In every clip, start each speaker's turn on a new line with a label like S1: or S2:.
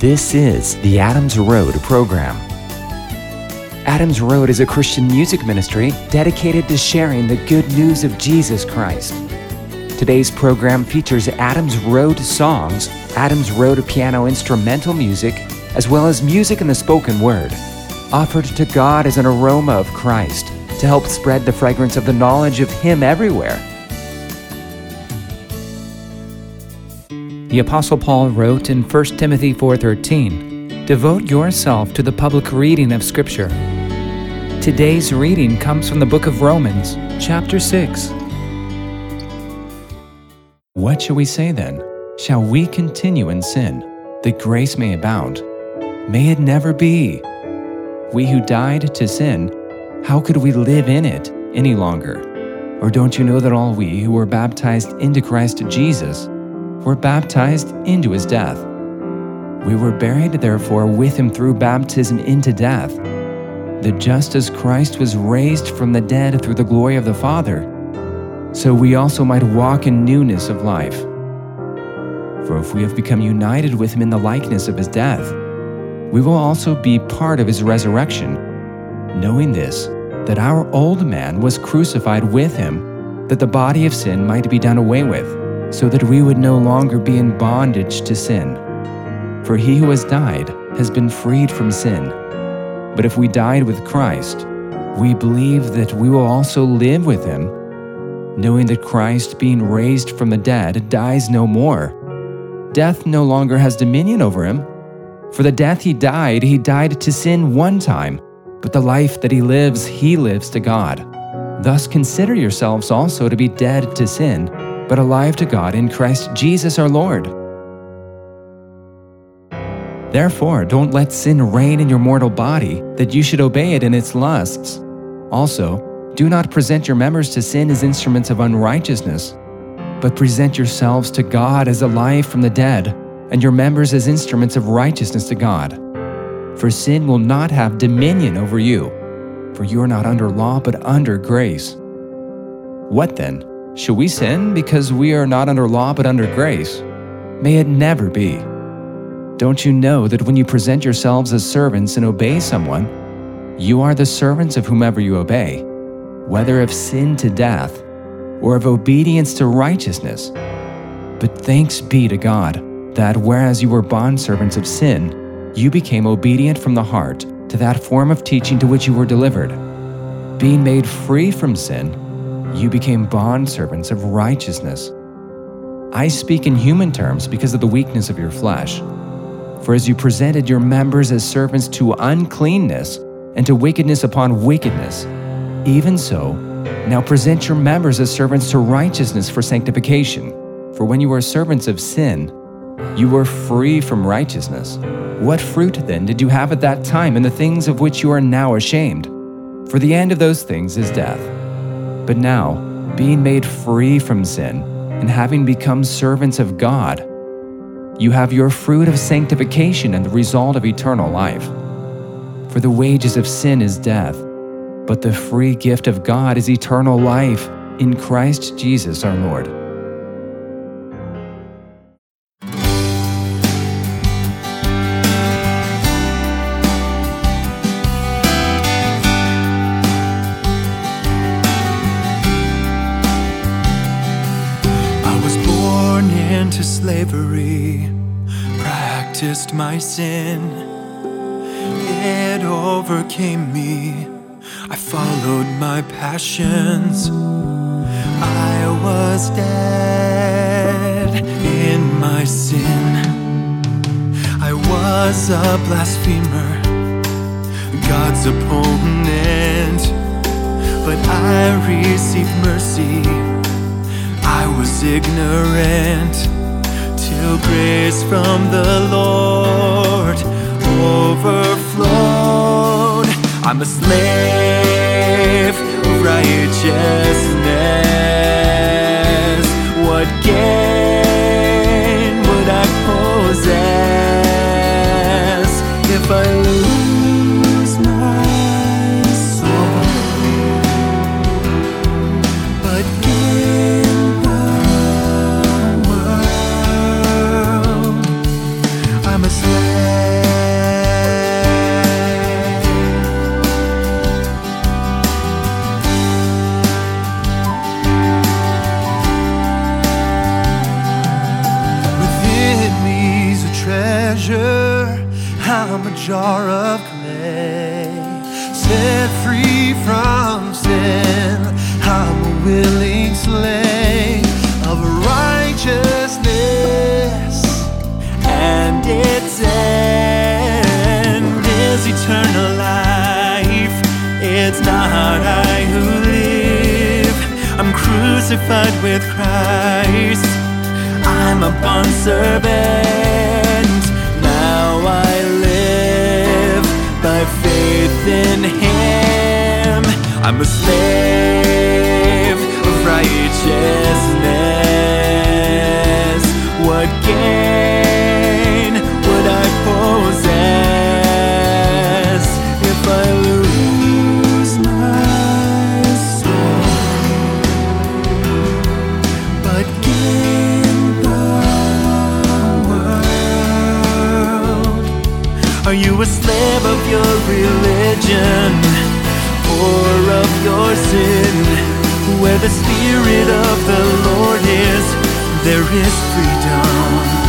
S1: This is the Adams Road program. Adams Road is a Christian music ministry dedicated to sharing the good news of Jesus Christ. Today's program features Adams Road songs, Adams Road piano instrumental music, as well as music in the spoken word, offered to God as an aroma of Christ to help spread the fragrance of the knowledge of Him everywhere. The apostle Paul wrote in 1 Timothy 4:13, "Devote yourself to the public reading of scripture." Today's reading comes from the book of Romans, chapter 6. What shall we say then? Shall we continue in sin, that grace may abound? May it never be. We who died to sin, how could we live in it any longer? Or don't you know that all we who were baptized into Christ Jesus were baptized into his death. We were buried, therefore, with him through baptism into death, that just as Christ was raised from the dead through the glory of the Father, so we also might walk in newness of life. For if we have become united with him in the likeness of his death, we will also be part of his resurrection, knowing this, that our old man was crucified with him, that the body of sin might be done away with so that we would no longer be in bondage to sin. For he who has died has been freed from sin. But if we died with Christ, we believe that we will also live with him, knowing that Christ, being raised from the dead, dies no more. Death no longer has dominion over him. For the death he died, he died to sin one time, but the life that he lives, he lives to God. Thus consider yourselves also to be dead to sin but alive to God in Christ Jesus our Lord. Therefore, don't let sin reign in your mortal body, that you should obey it in its lusts. Also, do not present your members to sin as instruments of unrighteousness, but present yourselves to God as alive from the dead, and your members as instruments of righteousness to God. For sin will not have dominion over you, for you are not under law but under grace. What then? Should we sin because we are not under law but under grace? May it never be. Don't you know that when you present yourselves as servants and obey someone, you are the servants of whomever you obey, whether of sin to death or of obedience to righteousness? But thanks be to God that whereas you were bondservants of sin, you became obedient from the heart to that form of teaching to which you were delivered. Being made free from sin, you became bondservants of righteousness. I speak in human terms because of the weakness of your flesh. For as you presented your members as servants to uncleanness and to wickedness upon wickedness, even so, now present your members as servants to righteousness for sanctification. For when you were servants of sin, you were free from righteousness. What fruit then did you have at that time in the things of which you are now ashamed? For the end of those things is death. But now, being made free from sin and having become servants of God, you have your fruit of sanctification and the result of eternal life. For the wages of sin is death, but the free gift of God is eternal life in Christ Jesus our Lord.
S2: Slavery, practiced my sin. It overcame me. I followed my passions. I was dead in my sin. I was a blasphemer, God's opponent. But I received mercy. I was ignorant till grace from the Lord overflowed. I'm a slave of righteousness. What gain would I possess if I It's not I who live, I'm crucified with Christ. I'm a bond servant. Now I live by faith in Him. I'm a slave of righteousness. What gain Are you a slave of your religion or of your sin? Where the Spirit of the Lord is, there is freedom.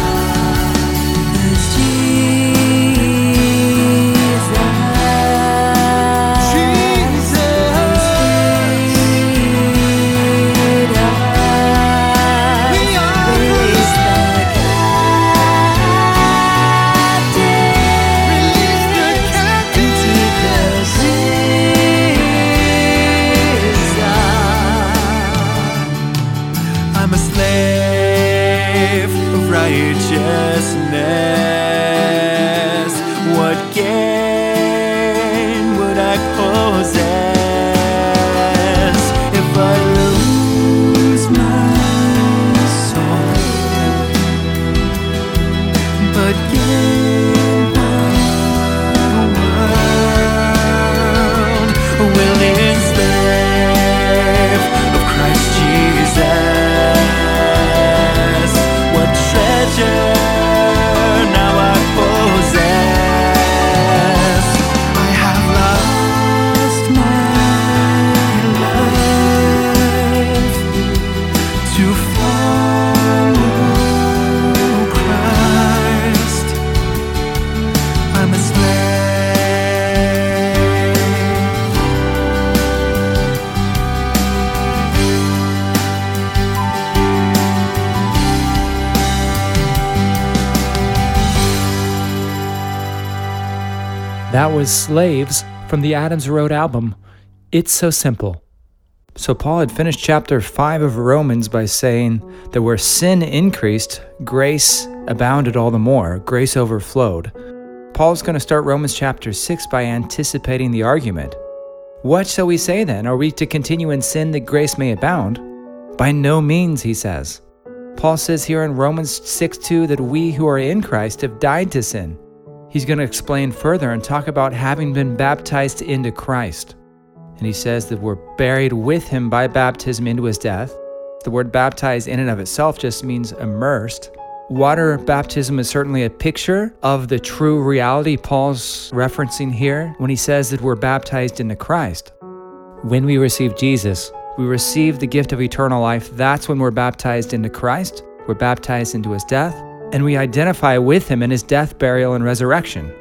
S2: Possess
S1: That was Slaves from the Adams Road album, It's So Simple. So, Paul had finished chapter 5 of Romans by saying that where sin increased, grace abounded all the more, grace overflowed. Paul's going to start Romans chapter 6 by anticipating the argument. What shall we say then? Are we to continue in sin that grace may abound? By no means, he says. Paul says here in Romans 6 2 that we who are in Christ have died to sin. He's going to explain further and talk about having been baptized into Christ. And he says that we're buried with him by baptism into his death. The word baptized in and of itself just means immersed. Water baptism is certainly a picture of the true reality Paul's referencing here when he says that we're baptized into Christ. When we receive Jesus, we receive the gift of eternal life. That's when we're baptized into Christ. We're baptized into his death, and we identify with him in his death, burial, and resurrection.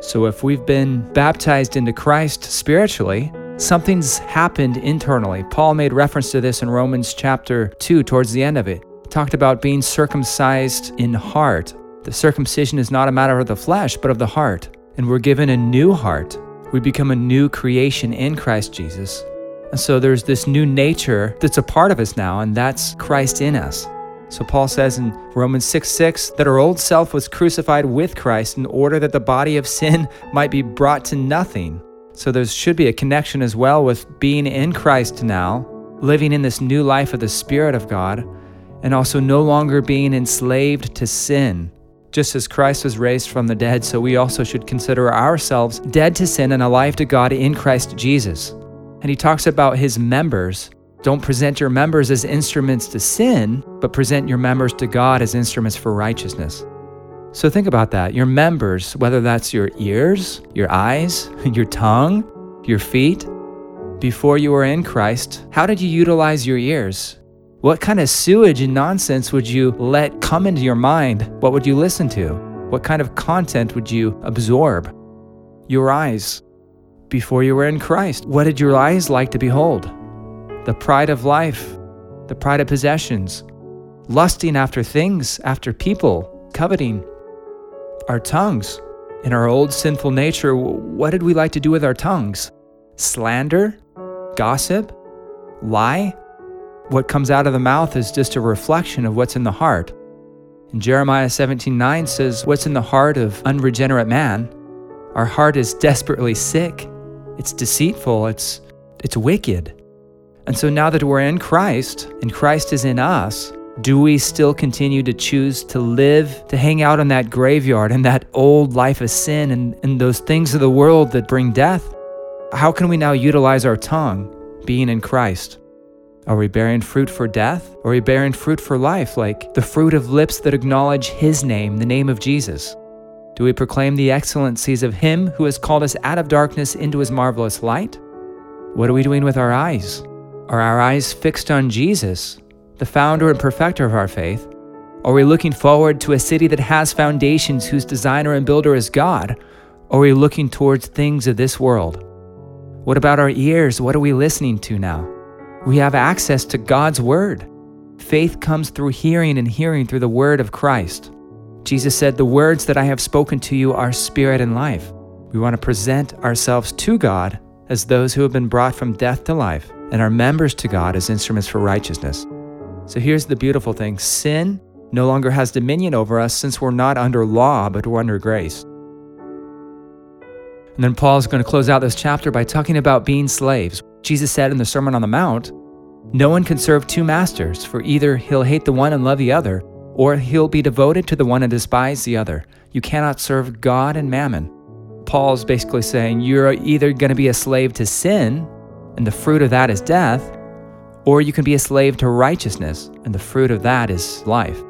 S1: So if we've been baptized into Christ spiritually, something's happened internally. Paul made reference to this in Romans chapter 2 towards the end of it. He talked about being circumcised in heart. The circumcision is not a matter of the flesh, but of the heart. And we're given a new heart. We become a new creation in Christ Jesus. And so there's this new nature that's a part of us now, and that's Christ in us. So Paul says in Romans 6 6 that our old self was crucified with Christ in order that the body of sin might be brought to nothing. So there should be a connection as well with being in Christ now, living in this new life of the Spirit of God, and also no longer being enslaved to sin. Just as Christ was raised from the dead, so we also should consider ourselves dead to sin and alive to God in Christ Jesus. And he talks about his members. Don't present your members as instruments to sin, but present your members to God as instruments for righteousness. So think about that. Your members, whether that's your ears, your eyes, your tongue, your feet, before you were in Christ, how did you utilize your ears? What kind of sewage and nonsense would you let come into your mind? What would you listen to? What kind of content would you absorb? Your eyes. Before you were in Christ, what did your eyes like to behold? The pride of life, the pride of possessions, lusting after things, after people, coveting. Our tongues. In our old sinful nature, what did we like to do with our tongues? Slander? Gossip? Lie? What comes out of the mouth is just a reflection of what's in the heart. And Jeremiah 17:9 says, What's in the heart of unregenerate man? Our heart is desperately sick. It's deceitful, it's it's wicked. And so now that we're in Christ and Christ is in us, do we still continue to choose to live, to hang out in that graveyard and that old life of sin and, and those things of the world that bring death? How can we now utilize our tongue, being in Christ? Are we bearing fruit for death? Or are we bearing fruit for life, like the fruit of lips that acknowledge His name, the name of Jesus? Do we proclaim the excellencies of Him who has called us out of darkness into His marvelous light? What are we doing with our eyes? Are our eyes fixed on Jesus, the founder and perfecter of our faith? Are we looking forward to a city that has foundations whose designer and builder is God? Or are we looking towards things of this world? What about our ears? What are we listening to now? We have access to God's Word. Faith comes through hearing, and hearing through the Word of Christ. Jesus said, The words that I have spoken to you are spirit and life. We want to present ourselves to God as those who have been brought from death to life, and our members to God as instruments for righteousness. So here's the beautiful thing sin no longer has dominion over us since we're not under law, but we're under grace. And then Paul is going to close out this chapter by talking about being slaves. Jesus said in the Sermon on the Mount, No one can serve two masters, for either he'll hate the one and love the other, or he'll be devoted to the one and despise the other. You cannot serve God and mammon. Paul's basically saying you're either going to be a slave to sin, and the fruit of that is death, or you can be a slave to righteousness, and the fruit of that is life.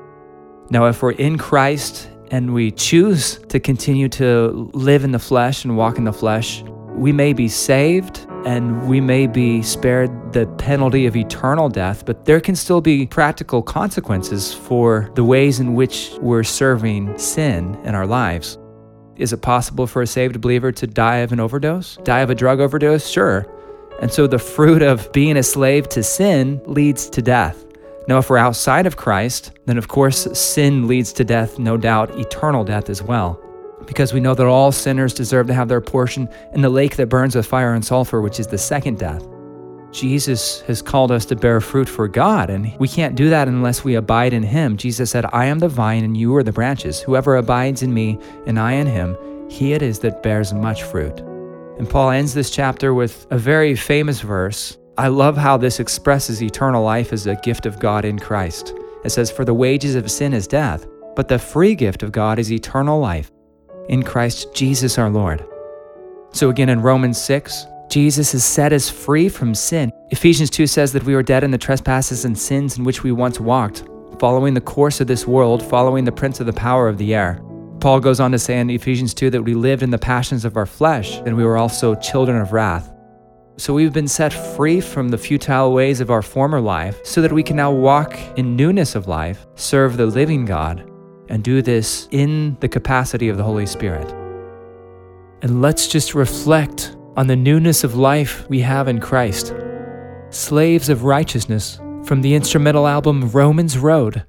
S1: Now, if we're in Christ and we choose to continue to live in the flesh and walk in the flesh, we may be saved and we may be spared the penalty of eternal death, but there can still be practical consequences for the ways in which we're serving sin in our lives. Is it possible for a saved believer to die of an overdose? Die of a drug overdose? Sure. And so the fruit of being a slave to sin leads to death. Now, if we're outside of Christ, then of course sin leads to death, no doubt eternal death as well. Because we know that all sinners deserve to have their portion in the lake that burns with fire and sulfur, which is the second death. Jesus has called us to bear fruit for God, and we can't do that unless we abide in Him. Jesus said, I am the vine and you are the branches. Whoever abides in me and I in him, he it is that bears much fruit. And Paul ends this chapter with a very famous verse. I love how this expresses eternal life as a gift of God in Christ. It says, For the wages of sin is death, but the free gift of God is eternal life in Christ Jesus our Lord. So again in Romans 6, Jesus has set us free from sin. Ephesians 2 says that we were dead in the trespasses and sins in which we once walked, following the course of this world, following the prince of the power of the air. Paul goes on to say in Ephesians 2 that we lived in the passions of our flesh, and we were also children of wrath. So we've been set free from the futile ways of our former life so that we can now walk in newness of life, serve the living God, and do this in the capacity of the Holy Spirit. And let's just reflect on the newness of life we have in Christ. Slaves of Righteousness from the instrumental album Romans Road.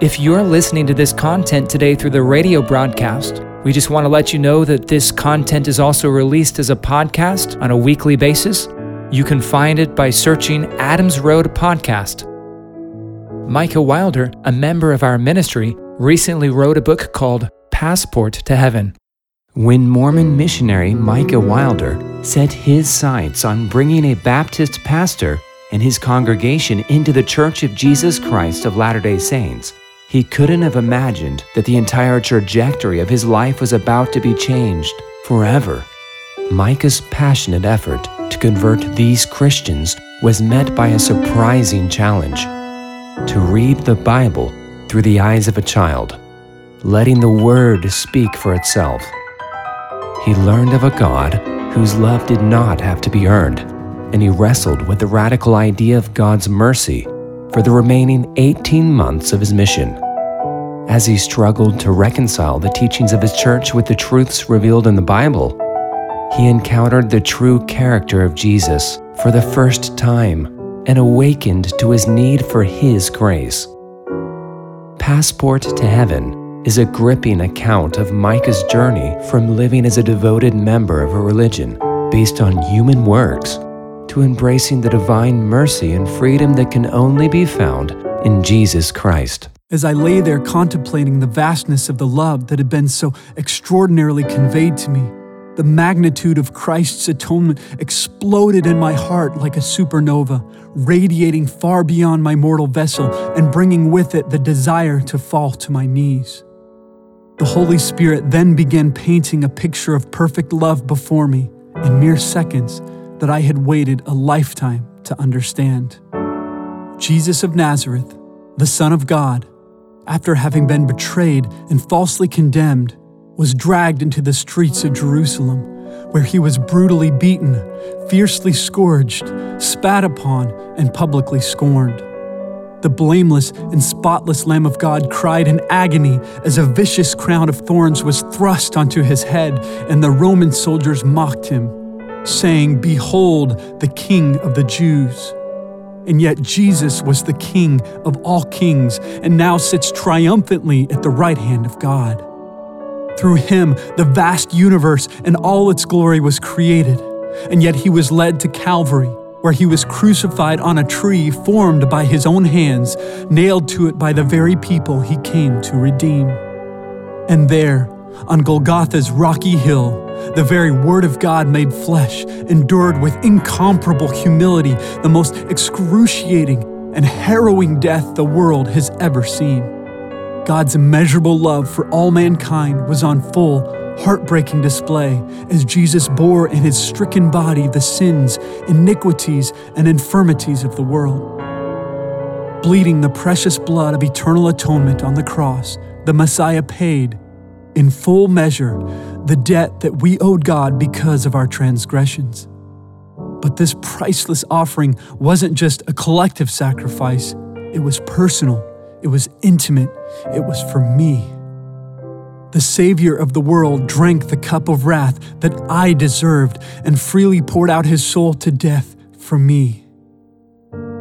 S3: If you're listening to this content today through the radio broadcast, we just want to let you know that this content is also released as a podcast on a weekly basis. You can find it by searching Adams Road Podcast. Micah Wilder, a member of our ministry, recently wrote a book called Passport to Heaven.
S1: When Mormon missionary Micah Wilder set his sights on bringing a Baptist pastor and his congregation into the Church of Jesus Christ of Latter day Saints, he couldn't have imagined that the entire trajectory of his life was about to be changed forever. Micah's passionate effort to convert these Christians was met by a surprising challenge to read the Bible through the eyes of a child, letting the Word speak for itself. He learned of a God whose love did not have to be earned, and he wrestled with the radical idea of God's mercy for the remaining 18 months of his mission. As he struggled to reconcile the teachings of his church with the truths revealed in the Bible, he encountered the true character of Jesus for the first time and awakened to his need for his grace. Passport to Heaven is a gripping account of Micah's journey from living as a devoted member of a religion based on human works to embracing the divine mercy and freedom that can only be found in Jesus Christ.
S4: As I lay there contemplating the vastness of the love that had been so extraordinarily conveyed to me, the magnitude of Christ's atonement exploded in my heart like a supernova, radiating far beyond my mortal vessel and bringing with it the desire to fall to my knees. The Holy Spirit then began painting a picture of perfect love before me in mere seconds that I had waited a lifetime to understand. Jesus of Nazareth, the Son of God, after having been betrayed and falsely condemned, was dragged into the streets of Jerusalem, where he was brutally beaten, fiercely scourged, spat upon, and publicly scorned. The blameless and spotless Lamb of God cried in agony as a vicious crown of thorns was thrust onto his head, and the Roman soldiers mocked him saying, Behold, the King of the Jews. And yet Jesus was the King of all kings and now sits triumphantly at the right hand of God. Through him, the vast universe and all its glory was created, and yet he was led to Calvary, where he was crucified on a tree formed by his own hands, nailed to it by the very people he came to redeem. And there, on Golgotha's rocky hill, the very Word of God made flesh, endured with incomparable humility the most excruciating and harrowing death the world has ever seen. God's immeasurable love for all mankind was on full, heartbreaking display as Jesus bore in his stricken body the sins, iniquities, and infirmities of the world. Bleeding the precious blood of eternal atonement on the cross, the Messiah paid in full measure the debt that we owed God because of our transgressions. But this priceless offering wasn't just a collective sacrifice, it was personal, it was intimate, it was for me. The Savior of the world drank the cup of wrath that I deserved and freely poured out his soul to death for me.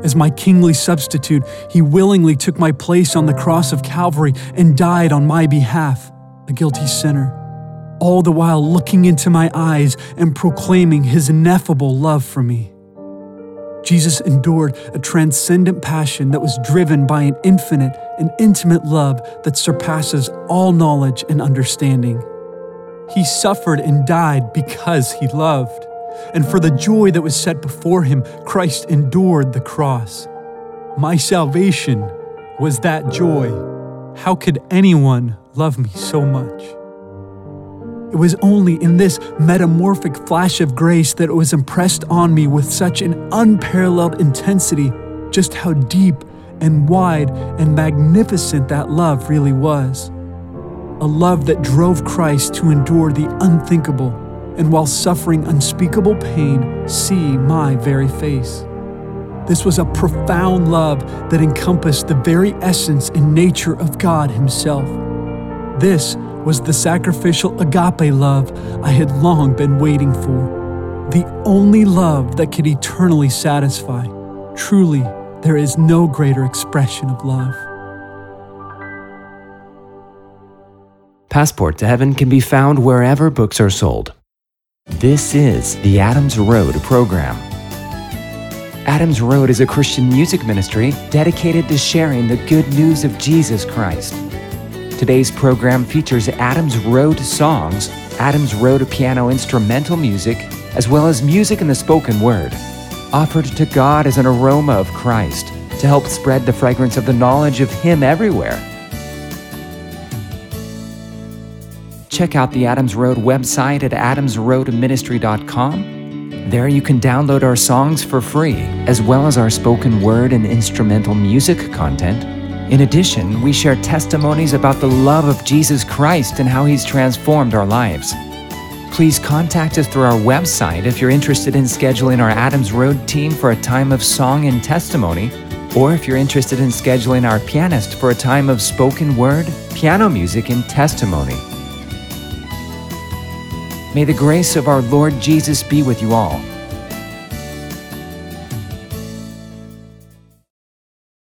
S4: As my kingly substitute, he willingly took my place on the cross of Calvary and died on my behalf a guilty sinner, all the while looking into my eyes and proclaiming his ineffable love for me. Jesus endured a transcendent passion that was driven by an infinite and intimate love that surpasses all knowledge and understanding. He suffered and died because he loved. And for the joy that was set before him, Christ endured the cross. My salvation was that joy. How could anyone love me so much? It was only in this metamorphic flash of grace that it was impressed on me with such an unparalleled intensity just how deep and wide and magnificent that love really was. A love that drove Christ to endure the unthinkable and while suffering unspeakable pain, see my very face. This was a profound love that encompassed the very essence and nature of God Himself. This was the sacrificial agape love I had long been waiting for, the only love that could eternally satisfy. Truly, there is no greater expression of love.
S1: Passport to Heaven can be found wherever books are sold. This is the Adams Road program. Adams Road is a Christian music ministry dedicated to sharing the good news of Jesus Christ. Today's program features Adams Road songs, Adams Road piano instrumental music, as well as music in the spoken word, offered to God as an aroma of Christ to help spread the fragrance of the knowledge of Him everywhere. Check out the Adams Road website at adamsroadministry.com. There you can download our songs for free, as well as our spoken word and instrumental music content. In addition, we share testimonies about the love of Jesus Christ and how He's transformed our lives. Please contact us through our website if you're interested in scheduling our Adams Road team for a time of song and testimony, or if you're interested in scheduling our pianist for a time of spoken word, piano music, and testimony. May the grace of our Lord Jesus be with you all.